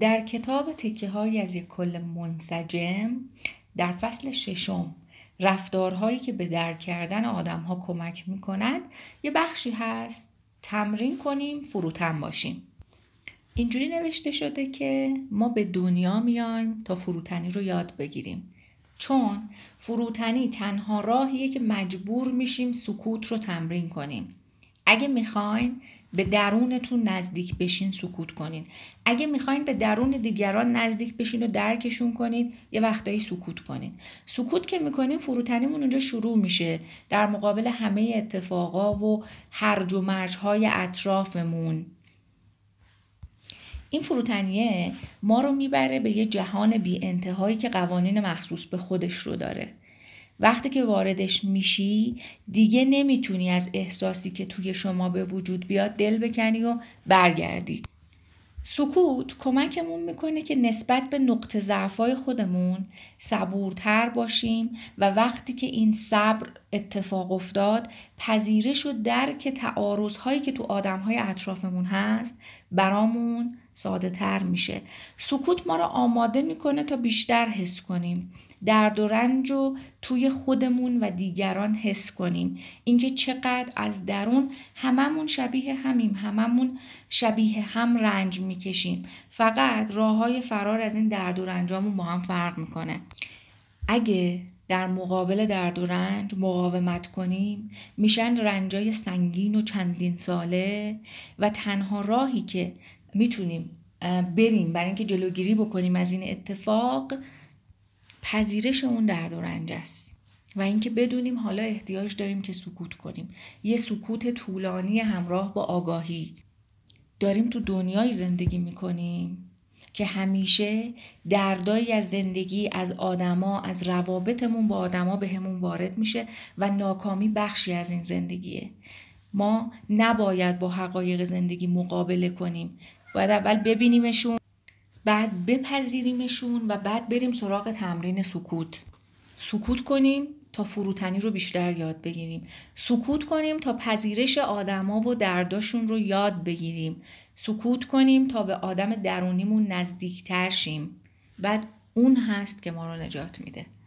در کتاب تکه های از یک کل منسجم در فصل ششم رفتارهایی که به درک کردن آدم ها کمک می کند یه بخشی هست تمرین کنیم فروتن باشیم. اینجوری نوشته شده که ما به دنیا میایم تا فروتنی رو یاد بگیریم. چون فروتنی تنها راهیه که مجبور میشیم سکوت رو تمرین کنیم. اگه می‌خواین به درونتون نزدیک بشین سکوت کنین. اگه می‌خواین به درون دیگران نزدیک بشین و درکشون کنین یه وقتایی سکوت کنین. سکوت که می‌کنین فروتنیمون اونجا شروع میشه. در مقابل همه اتفاقا و هرج و مرج های اطرافمون. این فروتنیه ما رو می‌بره به یه جهان بی انتهایی که قوانین مخصوص به خودش رو داره. وقتی که واردش میشی دیگه نمی‌تونی از احساسی که توی شما به وجود بیاد دل بکنی و برگردی. سکوت کمکمون می‌کنه که نسبت به نقطه ضعفای خودمون صبورتر باشیم و وقتی که این صبر اتفاق افتاد پذیرش و درک تعارض که تو آدم های اطرافمون هست برامون ساده تر میشه. سکوت ما رو آماده می‌کنه تا بیشتر حس کنیم. درد و رنج رو توی خودمون و دیگران حس کنیم. اینکه چقدر از درون هممون شبیه همیم هممون شبیه هم رنج می‌کشیم. فقط راه های فرار از این درد و رنجامون با هم فرق می‌کنه. اگه در مقابل درد و رنج مقاومت کنیم. میشن رنجای سنگین و چندین ساله و تنها راهی که می‌تونیم بریم برای اینکه جلوگیری بکنیم از این اتفاق پذیرش اون درد و رنج است. و اینکه بدونیم حالا احتیاج داریم که سکوت کنیم. یه سکوت طولانی همراه با آگاهی. داریم تو دنیای زندگی می‌کنیم. که همیشه دردایی از زندگی از آدما از روابطمون با آدما بهمون وارد میشه و ناکامی بخشی از این زندگیه. ما نباید با حقایق زندگی مقابله کنیم. باید اول ببینیمشون بعد بپذیریمشون و بعد بریم سراغ تمرین سکوت. سکوت کنیم تا فروتنی رو بیشتر یاد بگیریم. سکوت کنیم تا پذیرش آدما و درداشون رو یاد بگیریم. سکوت کنیم تا به آدم درونیمون نزدیکتر شیم. بعد اون هست که ما رو نجات میده.